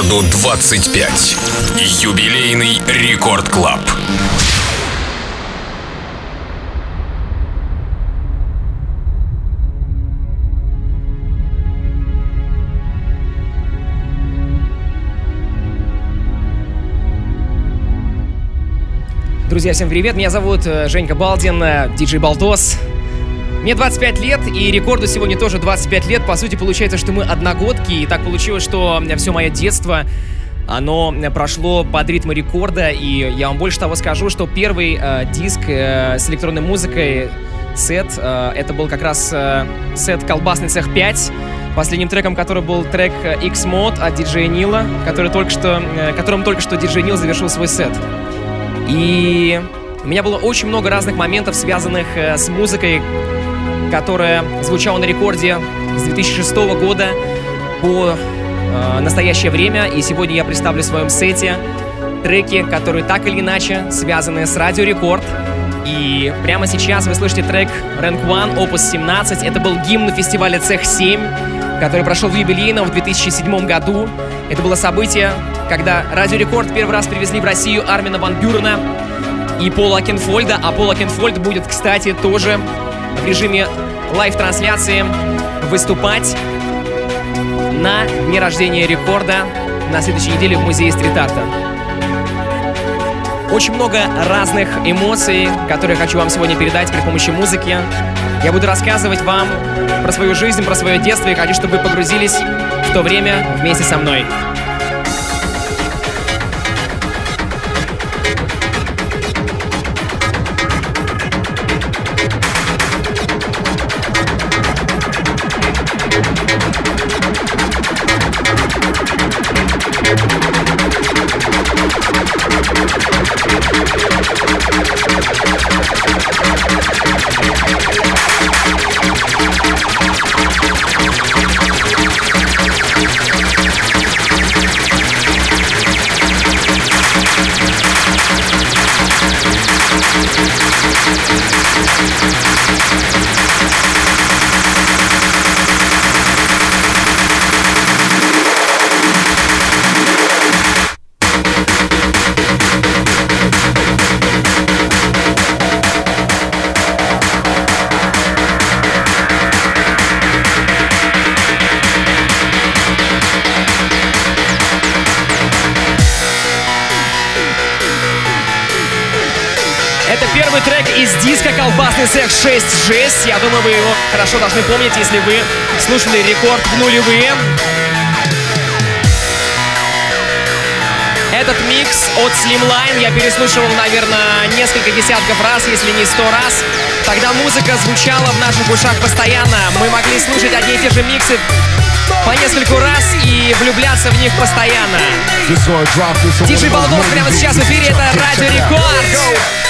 Рекорду 25. Юбилейный Record Club. Друзья, всем привет, меня зовут э, Женька Балдин, э, диджей Baldos. Мне 25 лет, и рекорду сегодня тоже 25 лет. По сути, получается, что мы одногодки, и так получилось, что все мое детство оно прошло под ритмы рекорда, и я вам больше того скажу, что первый э, диск э, с электронной музыкой, сет, э, это был как раз э, сет «Колбасный цех 5», Последним треком, который был трек X-Mode от диджея Нила, который только что, э, которым только что диджей Нил завершил свой сет. И у меня было очень много разных моментов, связанных э, с музыкой, которая звучала на рекорде с 2006 года по э, настоящее время. И сегодня я представлю в своем сете треки, которые так или иначе связаны с Радио Рекорд. И прямо сейчас вы слышите трек Rank One, Opus 17. Это был гимн фестиваля Цех 7, который прошел в юбилейном в 2007 году. Это было событие, когда Радио Рекорд первый раз привезли в Россию Армина Ван Бюрена и Пола Кенфольда. А Пола Кенфольд будет, кстати, тоже в режиме live-трансляции выступать на дне рождения рекорда на следующей неделе в музее стрит-арта. Очень много разных эмоций, которые хочу вам сегодня передать при помощи музыки. Я буду рассказывать вам про свою жизнь, про свое детство и хочу, чтобы вы погрузились в то время вместе со мной. Колбасный цех 6 жесть. Я думаю, вы его хорошо должны помнить, если вы слушали рекорд в нулевые. Этот микс от Slimline я переслушивал, наверное, несколько десятков раз, если не сто раз. Тогда музыка звучала в наших ушах постоянно. Мы могли слушать одни и те же миксы по нескольку раз и влюбляться в них постоянно. Диджей Балдов прямо сейчас в эфире, это Радио Рекорд.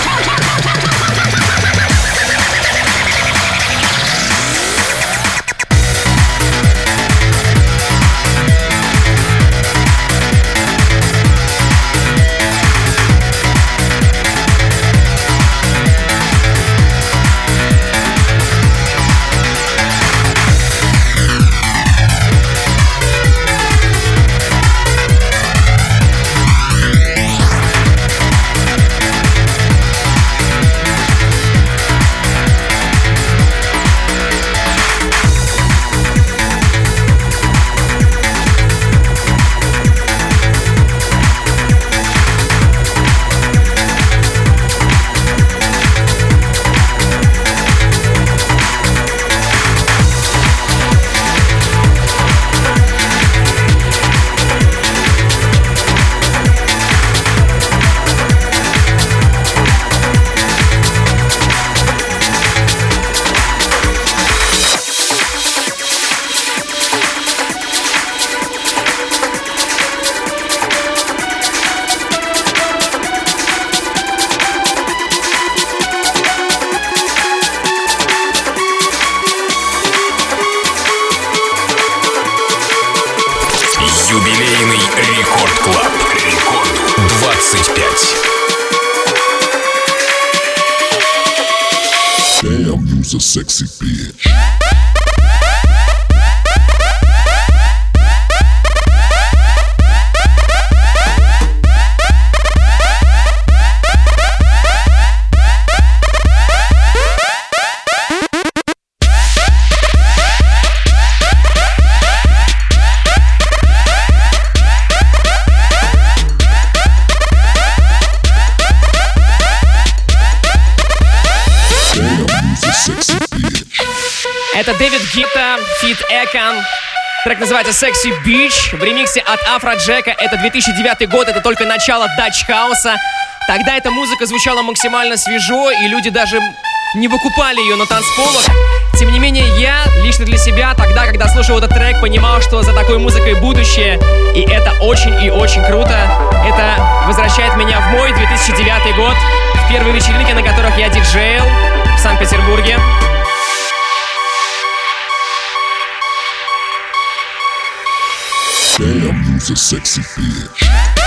Это David Guetta, feat. Akon. Трек называется «Sexy Bitch» в ремиксе от Afrojack а. Это 2009 год, это только начало Dutch House а. Тогда эта музыка звучала максимально свежо, и люди даже не выкупали ее на танцполах. Тем не менее, я лично для себя тогда, когда слушал этот трек, понимал, что за такой музыкой будущее, и это очень и очень круто. Это возвращает меня в мой 2009 год, в первые вечеринки, на которых я диджейл в Санкт-Петербурге. Damn, you's a sexy bitch.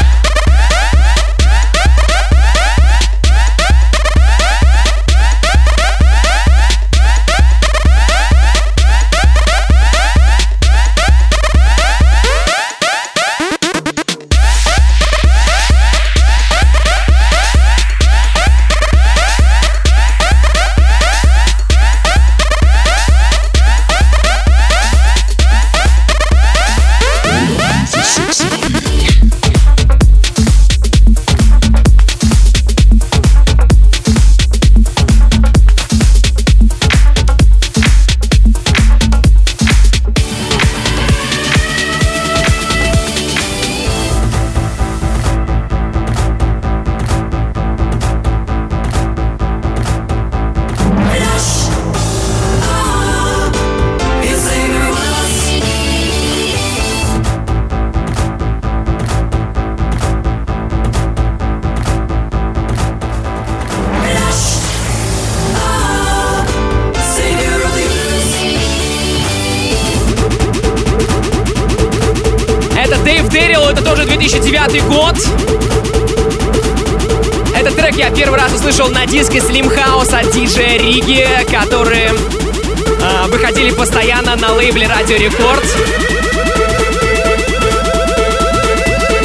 Трек я первый раз услышал на диске Slim House от диджея Риги, которые э, выходили постоянно на лейбле Радио Рекорд.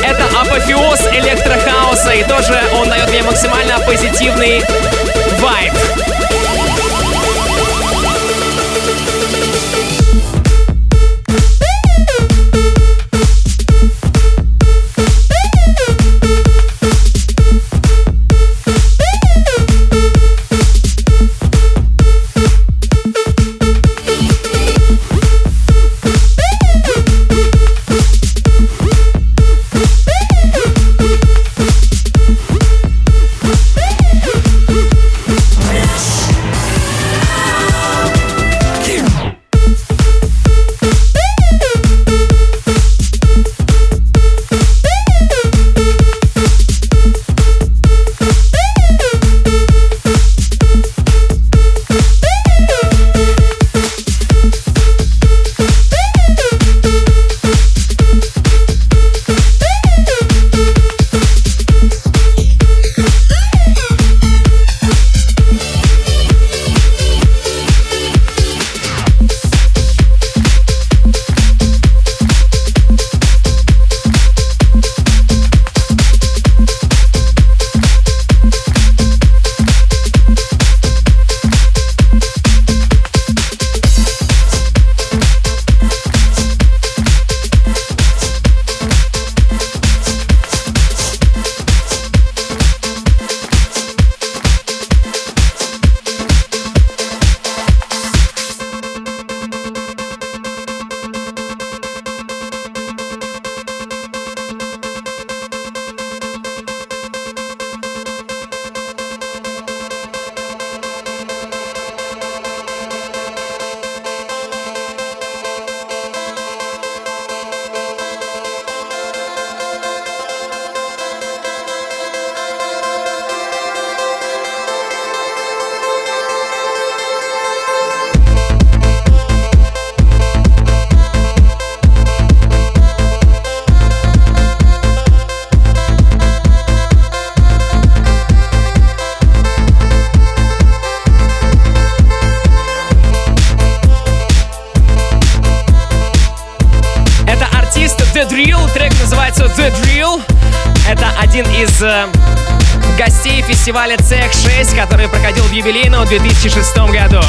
Это апофеоз электрохауса, и тоже он дает мне максимально позитивный вайб. фестиваля «Цех-6», который проходил в юбилейном 2006 году.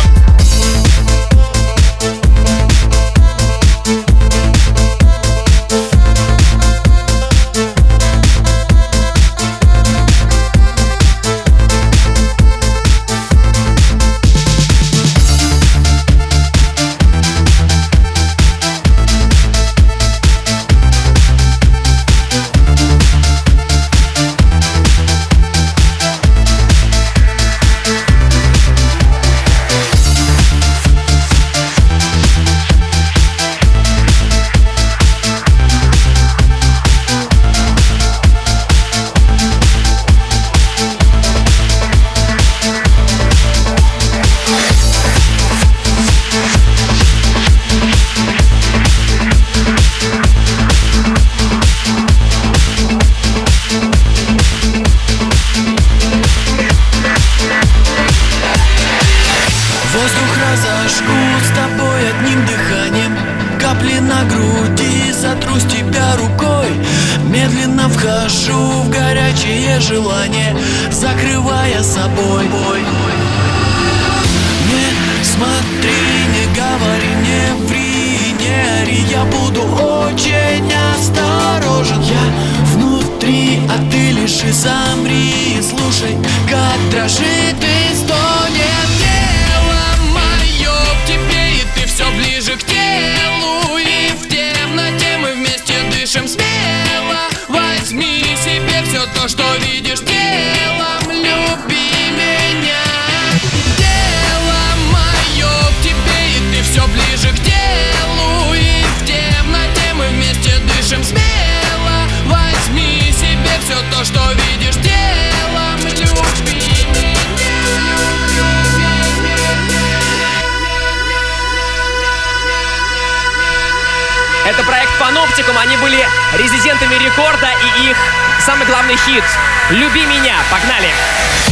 Вхожу в горячее желание Закрывая собой бой. Не смотри, не говори, не ври, не ори Я буду очень осторожен Я внутри, а ты лишь и замри Слушай, как дрожит все то, что видишь делом любви Это проект Паноптикум, они были резидентами рекорда и их самый главный хит «Люби меня». Погнали! Погнали!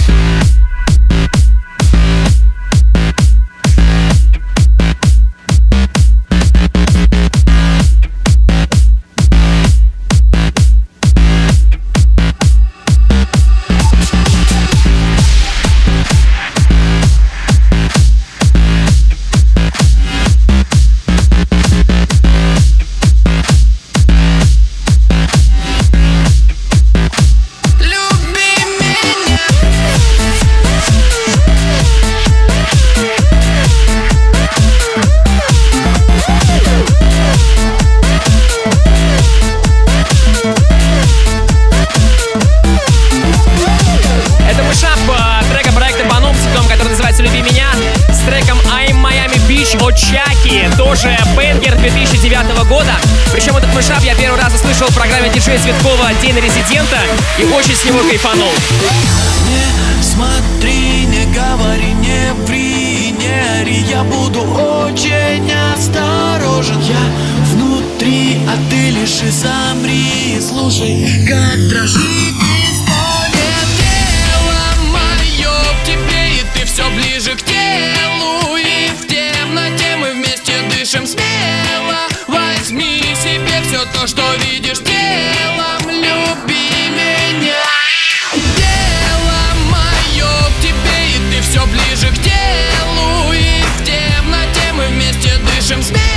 Тоже бенгер 2009 года. Причем этот мышап я первый раз услышал в программе диджея Светкова «День резидента» и очень с него кайфанул. Не смотри, не говори, не ври, не ори, я буду очень осторожен. Я внутри, а ты лишь и замри, слушай, как дрожит. дышим смело. Возьми себе все то, что видишь телом. Люби меня. Дело мое к тебе И ты все ближе к телу И в темноте мы вместе дышим смело.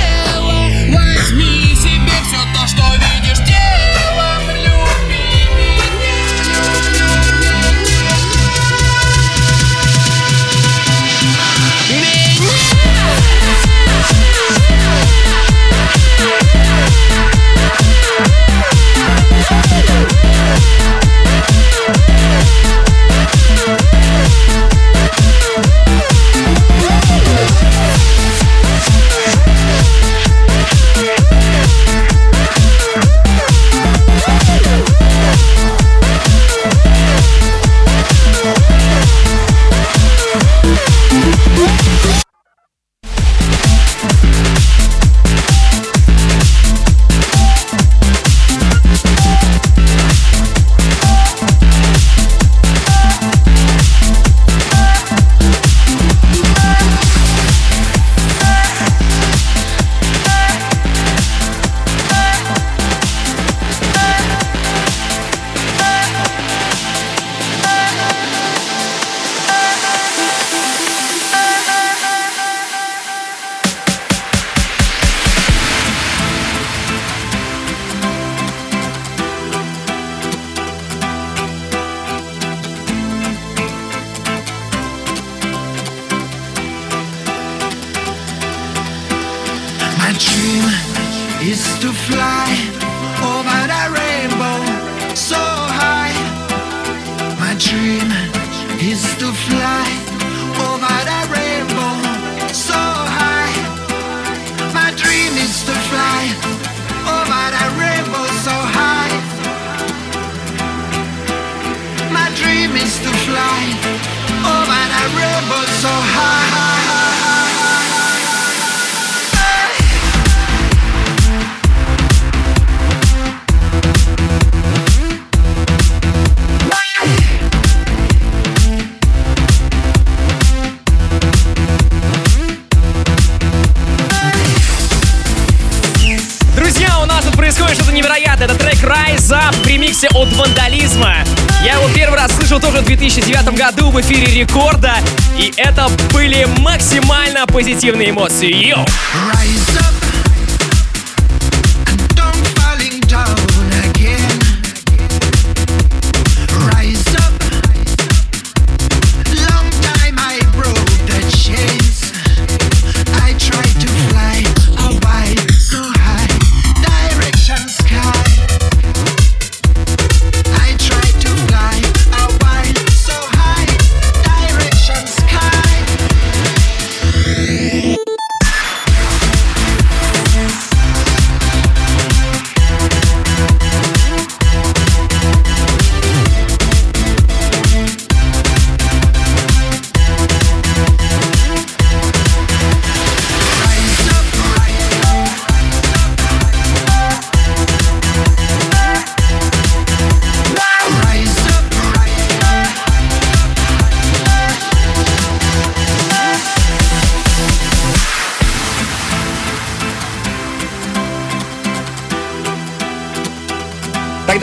Это были максимально позитивные эмоции. Йоу!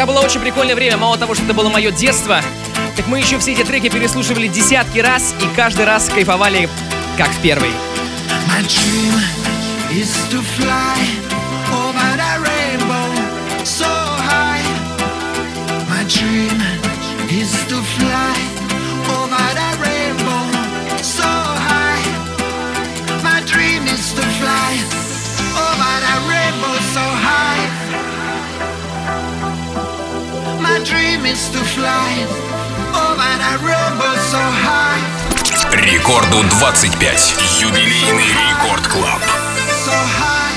Очень прикольное время. Мало того, что это было мое детство, так мы еще все эти треки переслушивали десятки раз и каждый раз кайфовали, как в первый. My dream is to fly Рекорду 25. Юбилейный Рекорд Клаб. So high,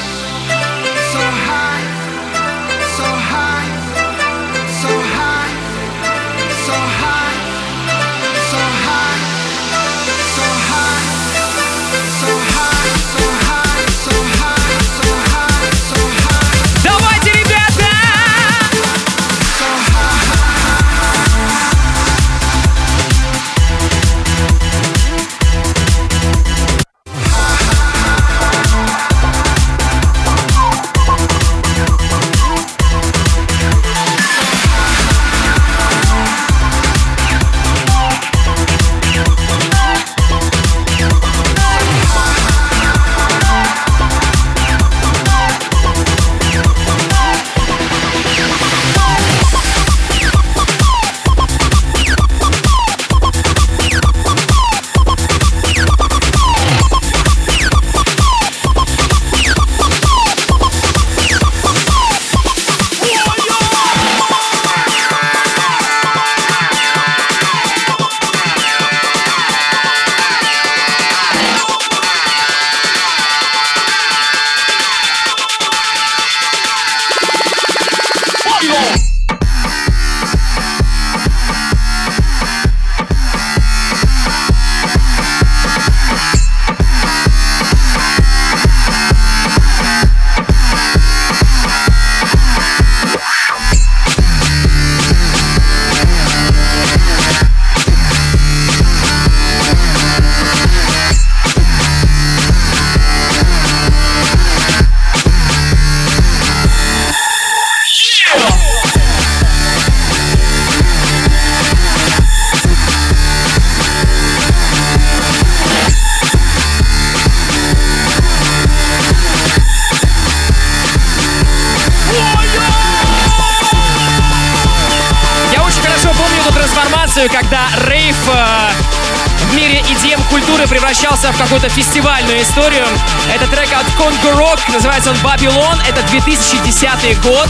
какую-то фестивальную историю. Это трек от Congo Rock, называется он Babylon, это 2010 год.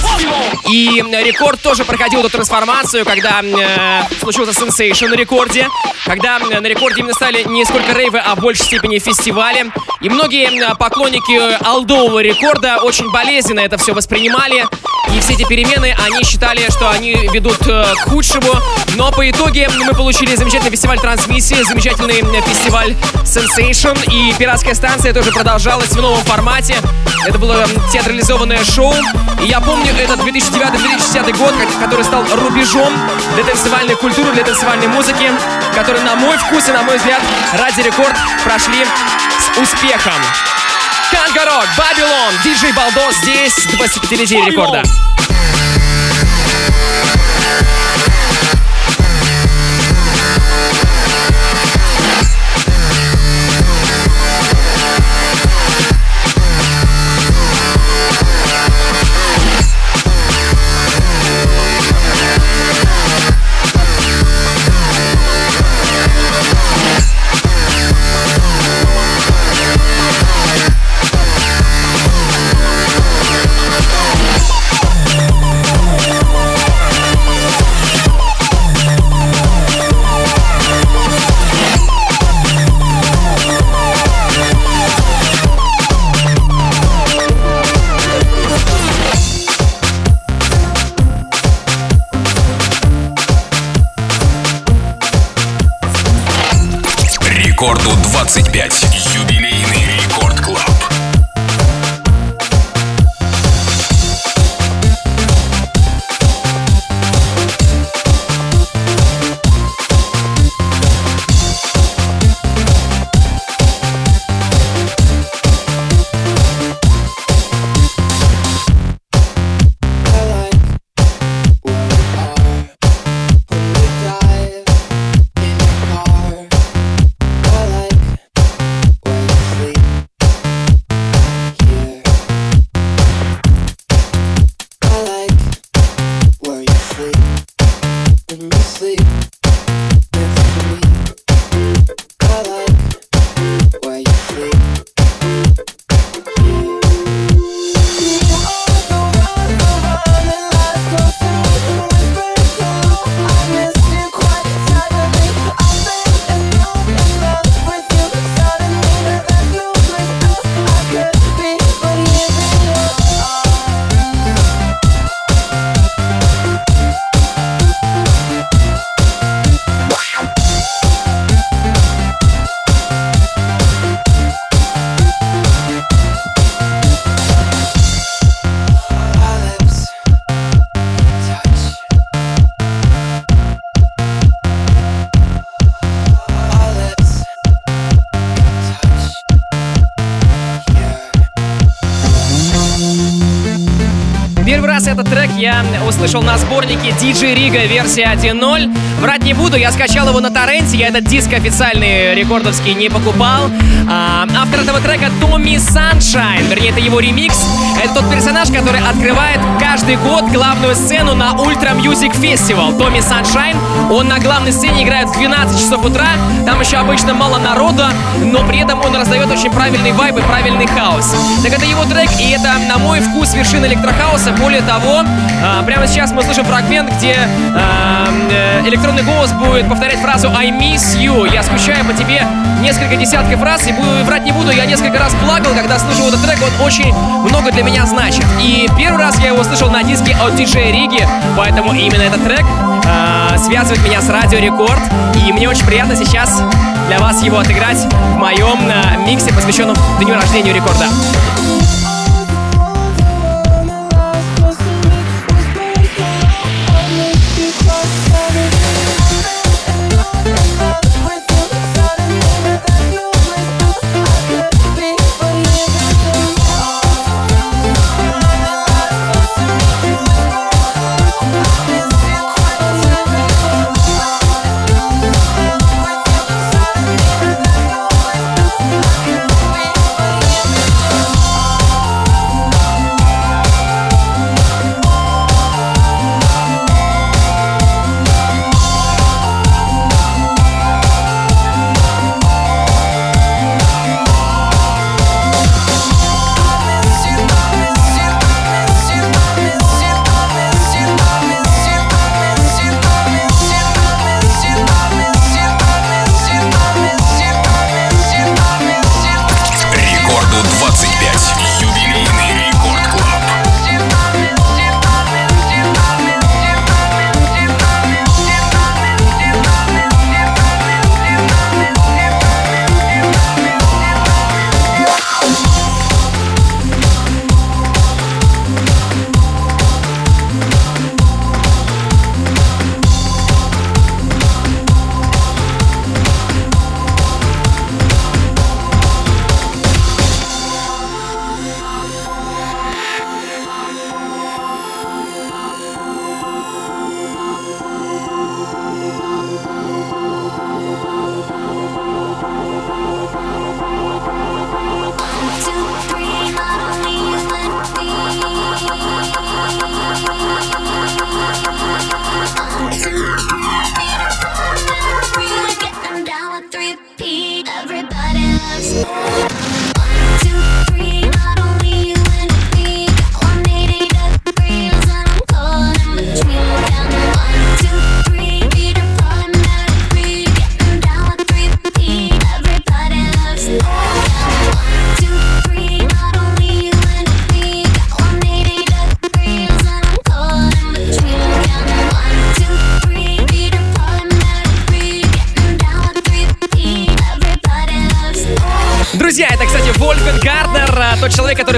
И рекорд тоже проходил эту трансформацию, когда э, случился сенсейшн на рекорде, когда на рекорде именно стали не сколько рейвы, а в большей степени фестивали. И многие поклонники алдового рекорда очень болезненно это все воспринимали. И все эти перемены, они считали, что они ведут э, к худшему. Но по итоге мы получили замечательный фестиваль трансмиссии, замечательный фестиваль Sensation. И пиратская станция тоже продолжалась в новом формате. Это было театрализованное шоу. И я помню этот 2009-2010 год, который стал рубежом для танцевальной культуры, для танцевальной музыки, который, на мой вкус и на мой взгляд, ради рекорд прошли с успехом. Кангарок, Бабилон, диджей Балдос здесь, 25-летие рекорда. Я услышал на сборнике DJ Riga версия 1.0. Врать не буду, я скачал его на торренте, я этот диск официальный рекордовский не покупал. А, автор этого трека Tommy Sunshine, вернее, это его ремикс. Это тот персонаж, который открывает каждый год главную сцену на Ultra Music Festival. Tommy Sunshine, он на главной сцене играет в 12 часов утра, там еще обычно мало народа, но при этом он раздает очень правильный вайб и правильный хаос. Так это его трек, и это, на мой вкус, вершина электрохауса. Более того, а, прямо сейчас мы слышим фрагмент, где а, электронный голос будет повторять фразу I miss you. Я скучаю по тебе несколько десятков раз, и буду, врать не буду, я несколько раз плакал, когда слушал этот трек, он очень много для меня значит. И первый раз я его слышал на диске от DJ Риги, поэтому именно этот трек а, связывает меня с Радио Рекорд, и мне очень приятно сейчас для вас его отыграть в моем а, миксе, посвященном дню рождения рекорда.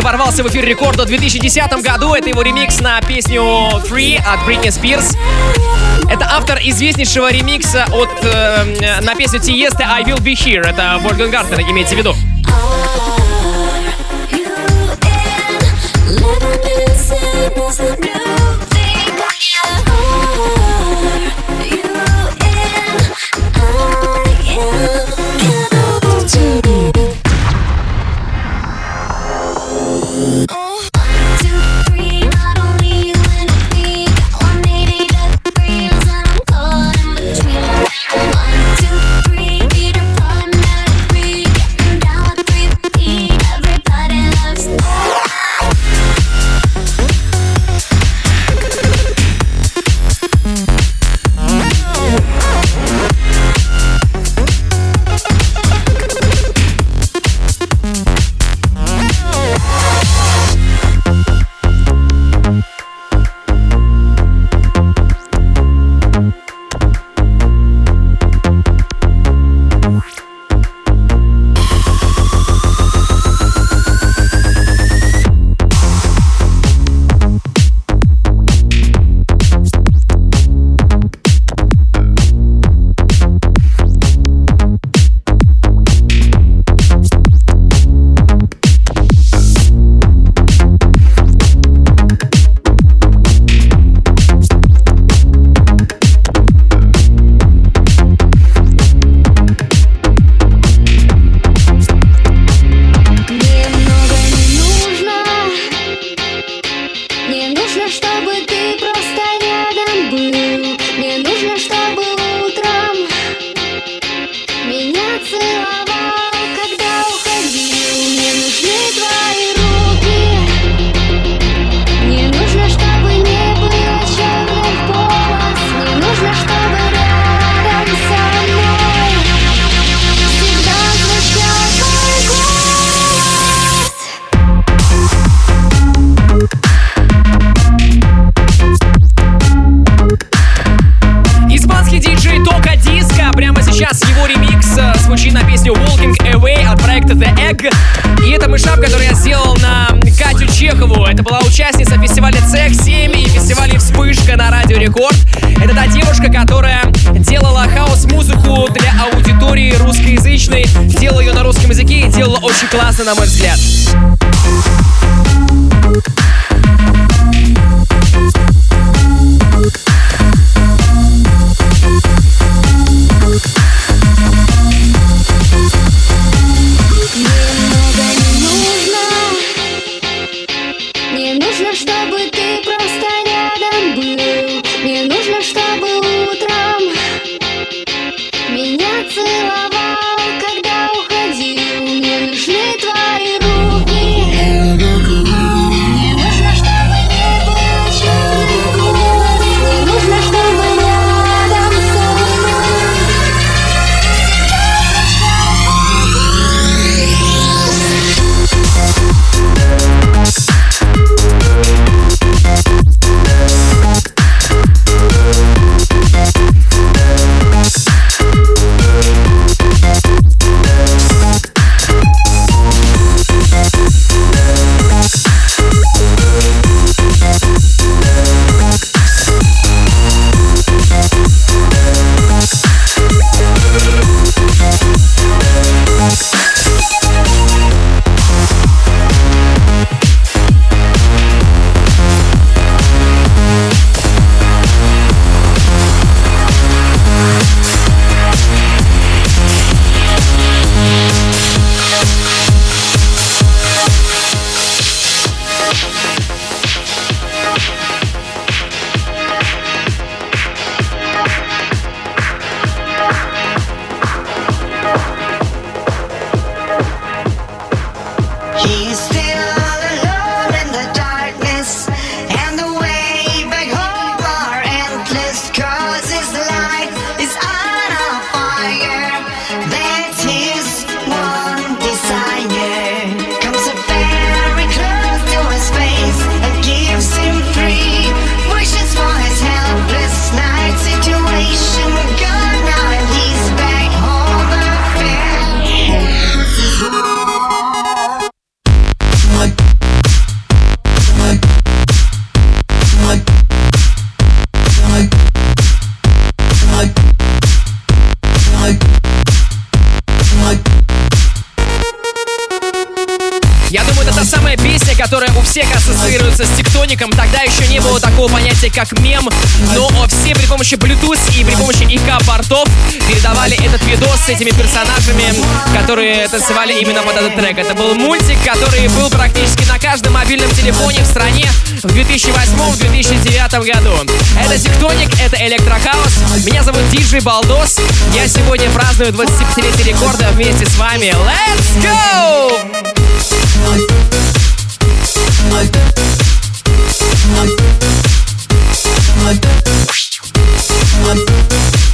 Ворвался в эфир рекорда в 2010 году. Это его ремикс на песню Free от Бритни Спирс. Это автор известнейшего ремикса от, э, на песню Тиеста I Will Be Here. Это Вольган Гартнер, имеется в виду. Которые танцевали именно под этот трек. Это был мультик, который был практически на каждом мобильном телефоне в стране в 2008-2009 году. Это тектоник, это электрохаус. Меня зовут Диджей Балдос. Я сегодня праздную 25-летие рекорда вместе с вами. Let's go! которых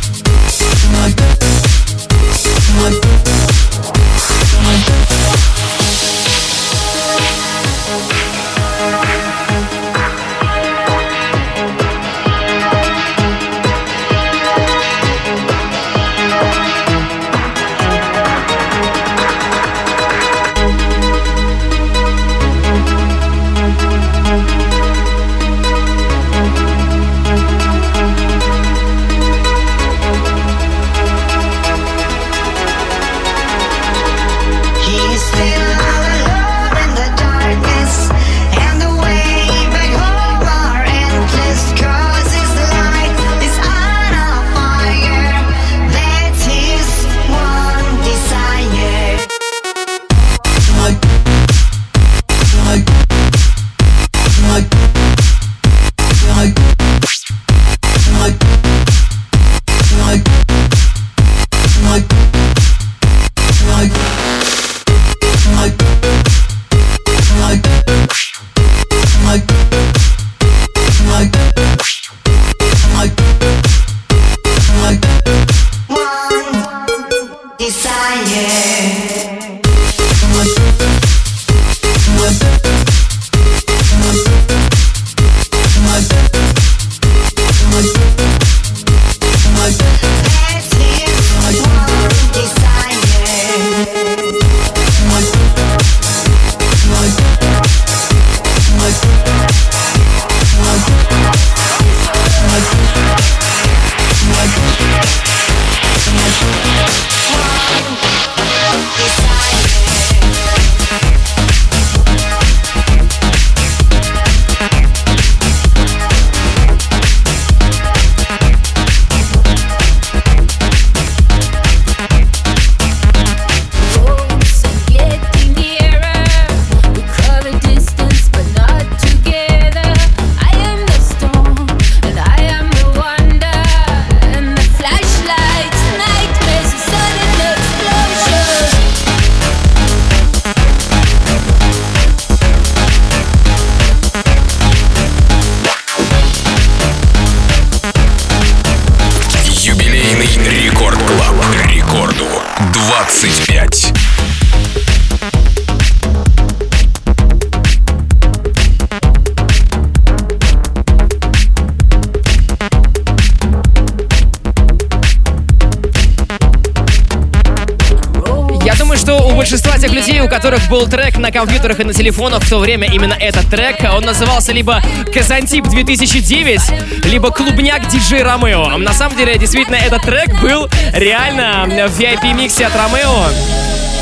был трек на компьютерах и на телефонах в то время именно этот трек. Он назывался либо Казантип 2009, либо Клубняк Диджей Ромео. На самом деле, действительно, этот трек был реально в VIP-миксе от Ромео.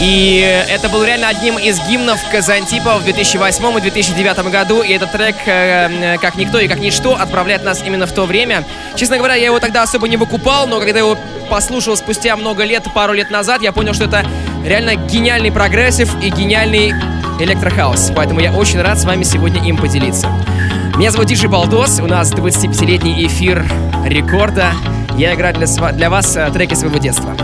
И это был реально одним из гимнов Казантипа в 2008 и 2009 году. И этот трек, э, как никто и как ничто, отправляет нас именно в то время. Честно говоря, я его тогда особо не выкупал, но когда его послушал спустя много лет, пару лет назад, я понял, что это реально гениальный прогрессив и гениальный электрохаус. Поэтому я очень рад с вами сегодня им поделиться. Меня зовут DJ Baldos, у нас 25-летний эфир рекорда. Я играю для, для вас э, треки своего детства.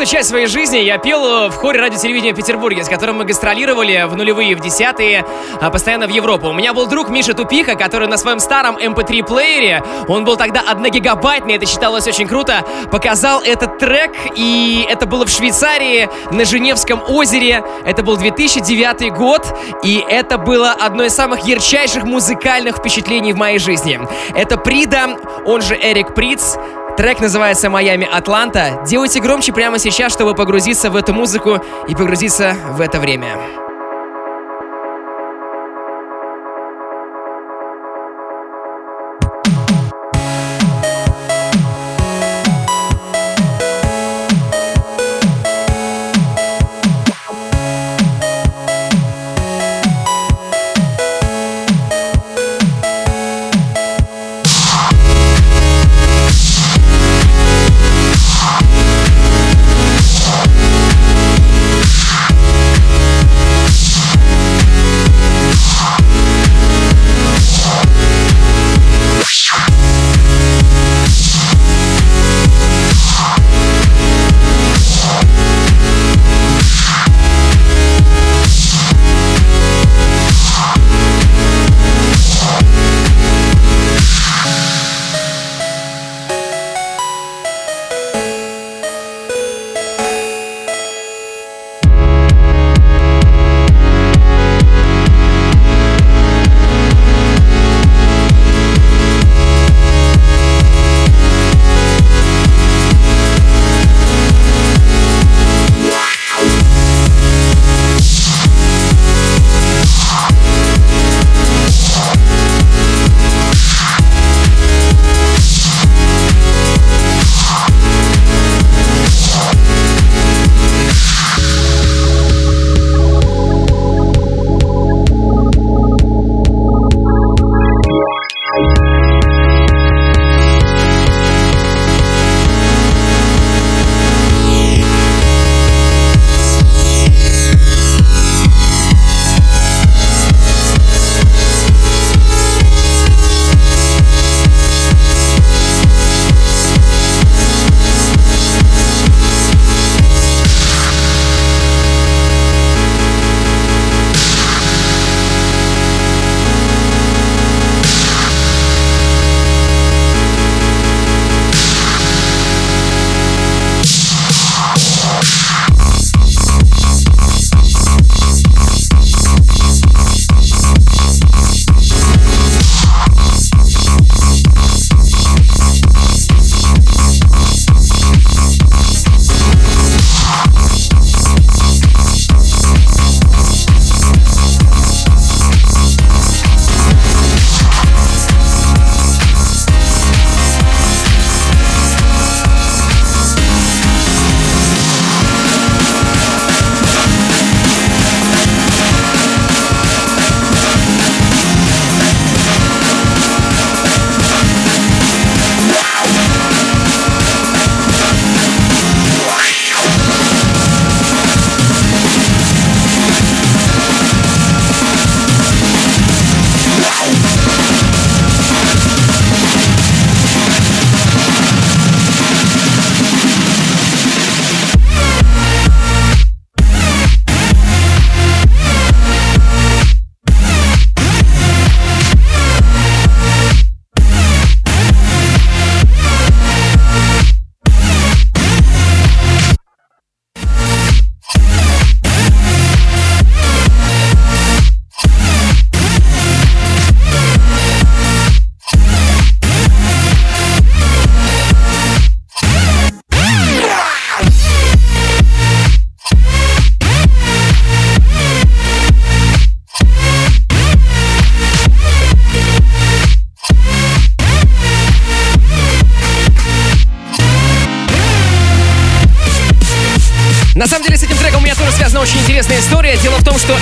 Какую-то часть своей жизни я пел в хоре радио телевидения в Петербурге, с которым мы гастролировали в нулевые, в десятые, а постоянно в Европу. У меня был друг Миша Тупиха, который на своем старом MP3 эм плеере, он был тогда 1 гигабайтный, это считалось очень круто, показал этот трек, и это было в Швейцарии, на Женевском озере. Это был 2009 год, и это было одно из самых ярчайших музыкальных впечатлений в моей жизни. Это Прида, он же Эрик Приц, Трек называется «Майами Атланта». Делайте громче прямо сейчас, чтобы погрузиться в эту музыку и погрузиться в это время.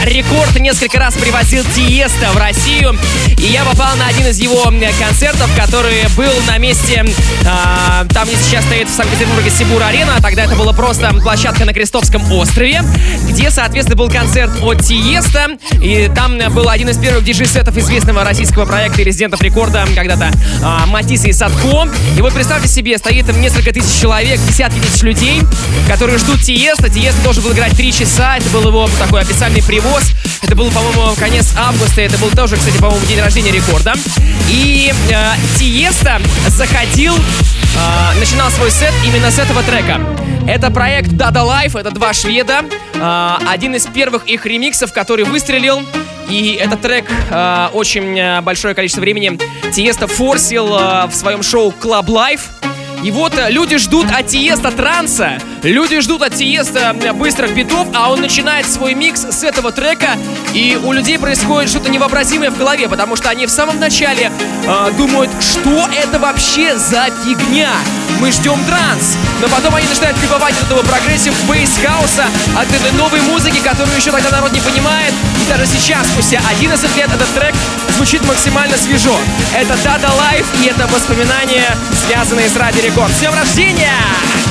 Рекорд несколько раз привозил Тиеста в Россию, и я попал на один из его концертов, который был на месте, э, там где сейчас стоит в Санкт-Петербурге Сибур-арена, тогда это была просто площадка на Крестовском острове, где, соответственно, был концерт от Тиеста, и там был один из первых диджей-сетов известного российского проекта резидентов рекорда когда-то э, Матиса и Садко. И вот представьте себе, стоит там несколько тысяч человек, десятки тысяч людей, которые ждут Тиеста, Тиеста. Должен был играть 3 часа. Это был его такой официальный привоз. Это был, по-моему, конец августа. Это был тоже, кстати, по-моему, день рождения рекорда. И э, Тиеста заходил, э, начинал свой сет именно с этого трека. Это проект Dada Life, это два шведа. Э, один из первых их ремиксов, который выстрелил. И этот трек э, очень э, большое количество времени Тиеста форсил э, в своем шоу Club Life. И вот э, люди ждут от Тиесто транса, люди ждут от Тиесто быстрых битов, а он начинает свой микс с этого трека, и у людей происходит что-то невообразимое в голове, потому что они в самом начале э, думают, что это вообще за фигня? Мы ждем транс, но потом они начинают кайфовать от этого progressive bass хауса, от этой новой музыки, которую еще тогда народ не понимает, и даже сейчас, спустя 11 лет, этот трек звучит максимально свежо. Это Dada Life, и это воспоминания, связанные с Ради Рекорд. С днем рождения!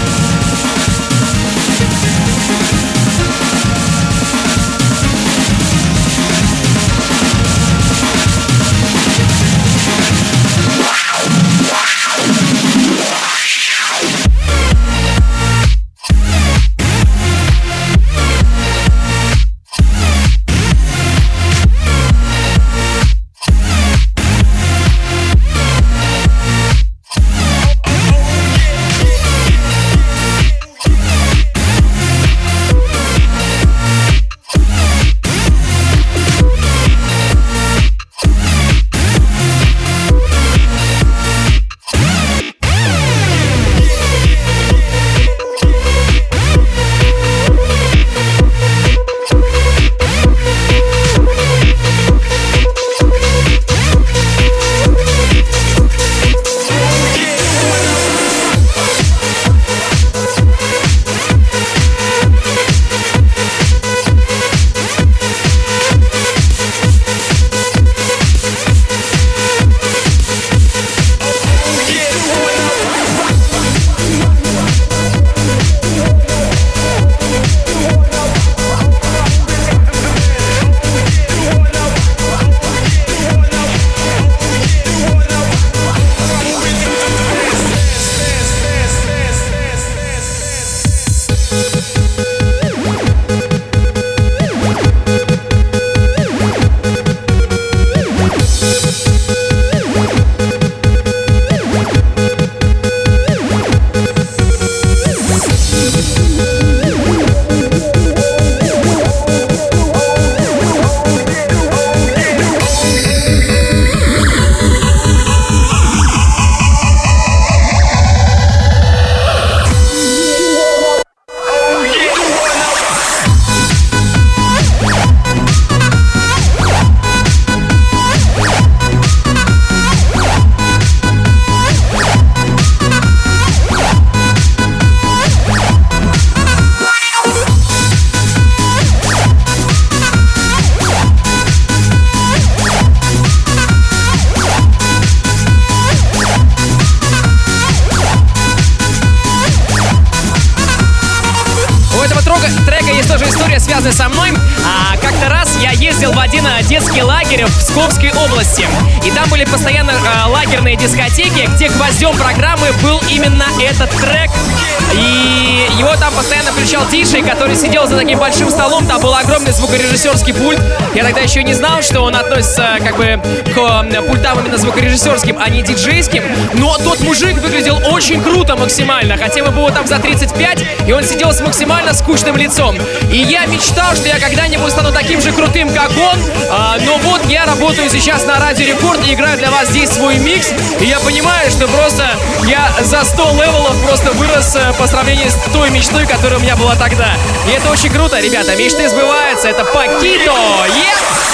Звукорежиссерский пульт. Я тогда еще не знал, что он относится как бы к пультам именно звукорежиссерским, а не диджейским. Но тот мужик выглядел очень круто максимально. Хотя бы было там за 35, и он сидел с максимально скучным лицом. И я мечтал, что я когда-нибудь стану таким же крутым, как он. А, но вот я работаю сейчас на Радио Рекорд и играю для вас здесь свой микс. И я понимаю, что просто я за 100 левелов просто вырос э, по сравнению с той мечтой, которая у меня была тогда. И это очень круто, ребята. Мечты сбываются. Это Quito. ¡Yes!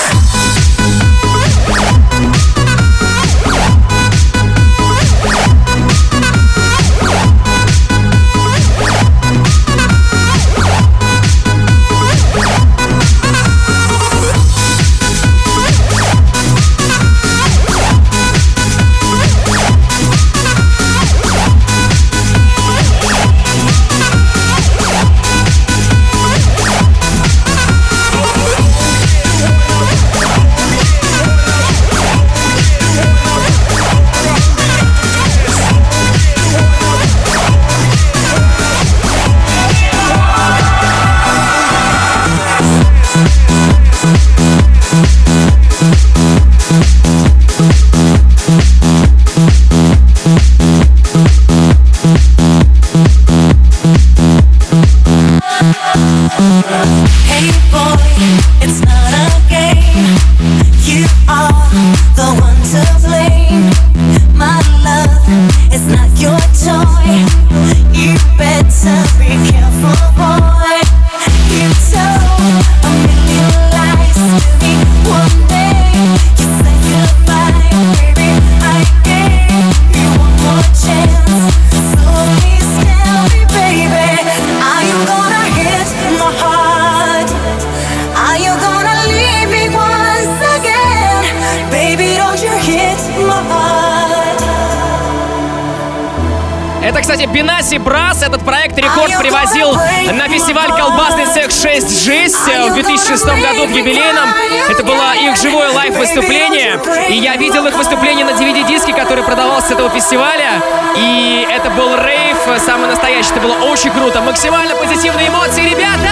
Это, кстати, Бинаси Брас. Этот проект рекорд привозил на фестиваль «Колбасный секс 6 жизнь» в 2006 году в юбилейном. Это было их живое лайв-выступление. И я видел их выступление на DVD-диске, который продавался с этого фестиваля. И это был рейв, самый настоящий. Это было очень круто. Максимально позитивные эмоции, ребята!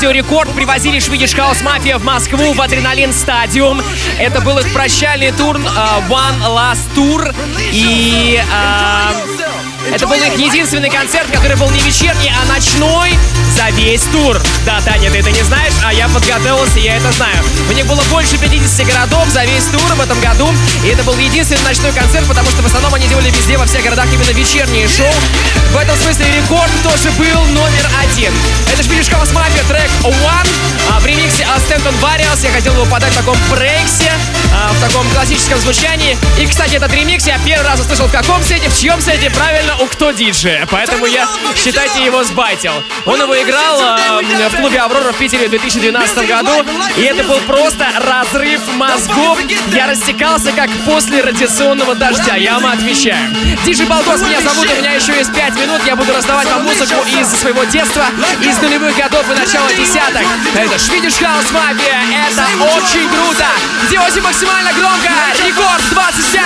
Радио Рекорд привозили Швидиш Хаус Мафия в Москву в Адреналин Стадиум. Это был их прощальный тур uh, One Last Tour. И uh, это был их единственный концерт, который был не вечерний, а ночной за весь тур. Да, Таня, ты это не знаешь, а я подготовился, я это знаю. У них было больше 50 городов за весь тур в этом году, и это был единственный ночной концерт, потому что в основном они делали везде, во всех городах именно вечерние шоу. В этом смысле рекорд тоже был номер один. Это Шпилиш Хаус Мафия, трек One, а в ремиксе Стентон Varials. Я хотел его подать в таком брейксе, а, в таком классическом звучании. И, кстати, этот ремикс я первый раз услышал в каком сете, в чьем сете, правильно, у кто диджея. Поэтому я, считайте, его сбайтил. Он его играл э, в клубе «Аврора» в Питере в 2012 году. И это был просто разрыв мозгов. Я растекался, как после радиационного дождя. Я вам отвечаю. Диджей Балдос меня зовут, у меня еще есть 5 минут. Я буду раздавать вам музыку из своего детства, из нулевых годов и начала десяток. Это Швидиш Хаус Мафия. Это очень круто. Делайте максимально громко. Рекорд 25.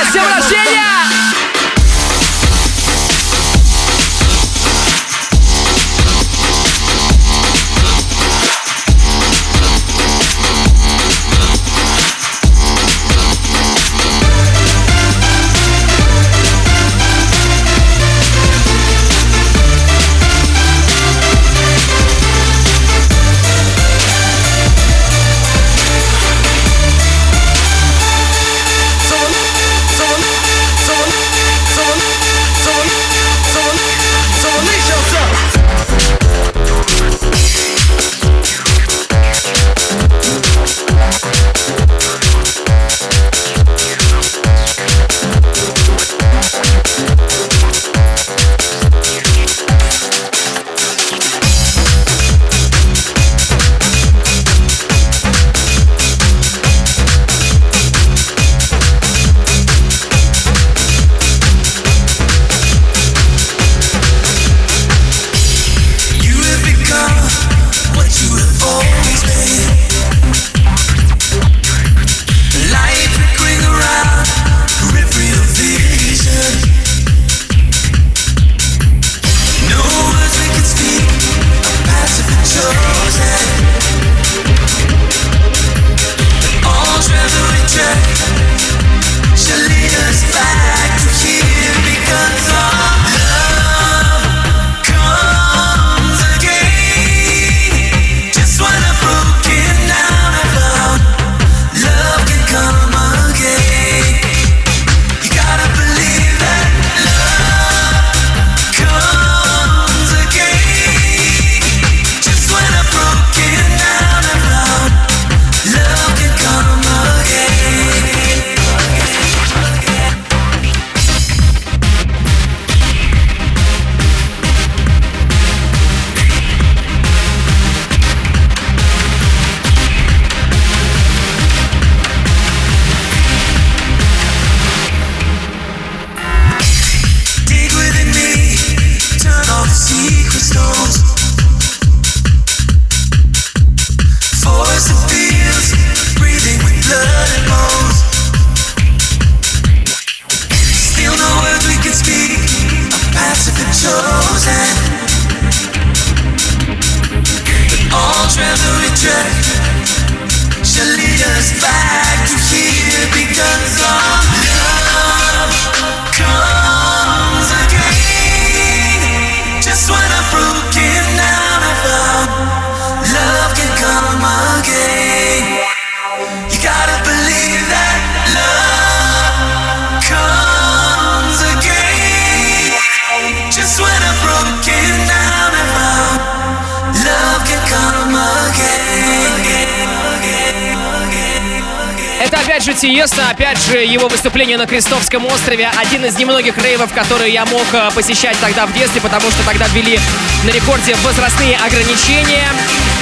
Выступление на Крестовском острове. Один из немногих рейвов, которые я мог э, посещать тогда в детстве, потому что тогда ввели на рекорде возрастные ограничения.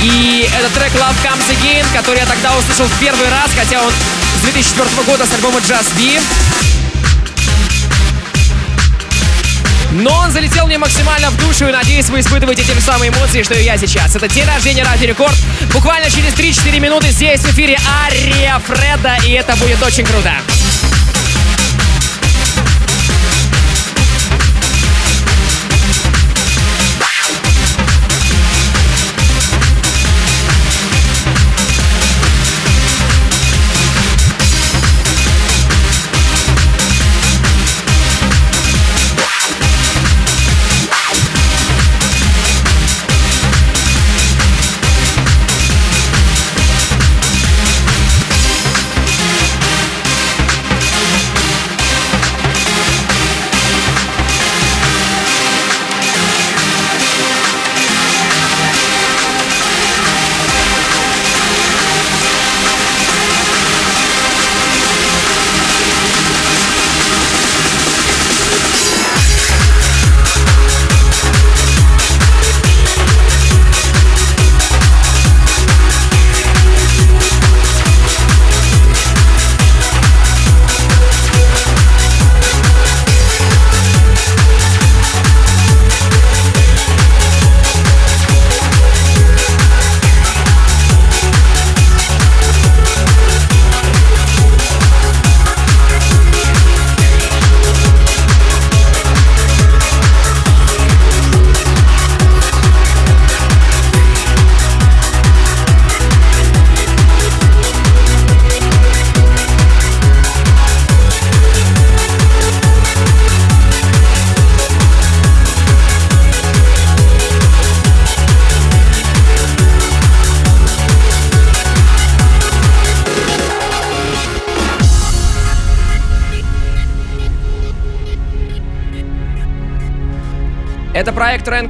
И это трек Love Comes Again, который я тогда услышал в первый раз, хотя он с 2004 года с альбома Just Be. Но он залетел мне максимально в душу, и надеюсь, вы испытываете те же самые эмоции, что и я сейчас. Это день рождения Радио Рекорд. Буквально через 3-4 минуты здесь в эфире Ария Фреда, и это будет очень круто.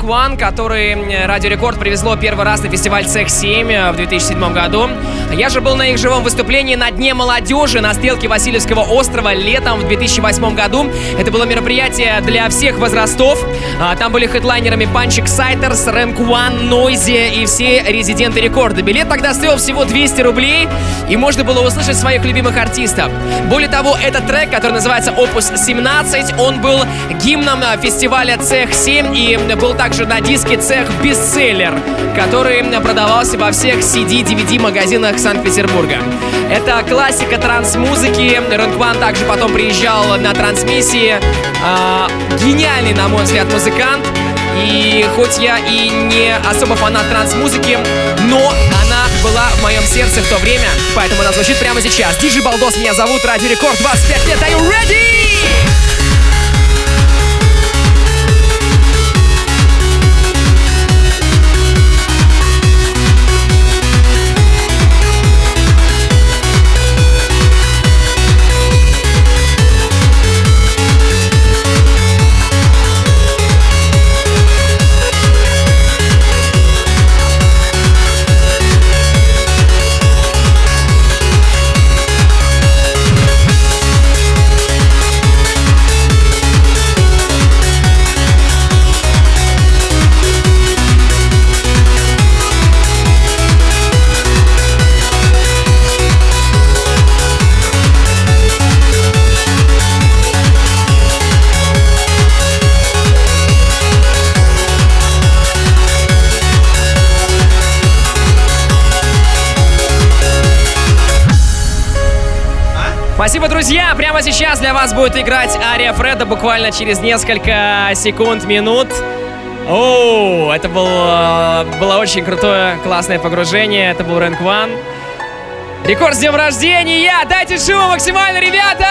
Rank One, который Радио Рекорд привезло первый раз на фестиваль Цех 7 э, в 2007 году. Я же был на их живом выступлении на Дне молодежи на стрелке Васильевского острова летом в 2008 году. Это было мероприятие для всех возрастов. А, там были хедлайнерами Панчик Сайтерс, Rank One, Нойзи и все резиденты рекорда. Билет тогда стоил всего 200 рублей, и можно было услышать своих любимых артистов. Более того, этот трек, который называется Opus 17, он был гимном фестиваля Цех 7 и был также на диске Цех Бестселлер, который продавался во всех CD-DVD магазинах Санкт-Петербурга. Это классика транс-музыки. Рэнкван также потом приезжал на Трансмиссии. А, гениальный, на мой взгляд, музыкант. И хоть я и не особо фанат транс-музыки, но она была в моем сердце в то время, поэтому она звучит прямо сейчас. DJ Baldos меня зовут, Радио Рекорд, 25 лет, are you ready? Спасибо, друзья! Прямо сейчас для вас будет играть Ария Фреда буквально через несколько секунд, минут. О, это был, э, было очень крутое, классное погружение. Это был Рэнк Ван. Рекорд с днем рождения! Дайте шуму максимально, ребята!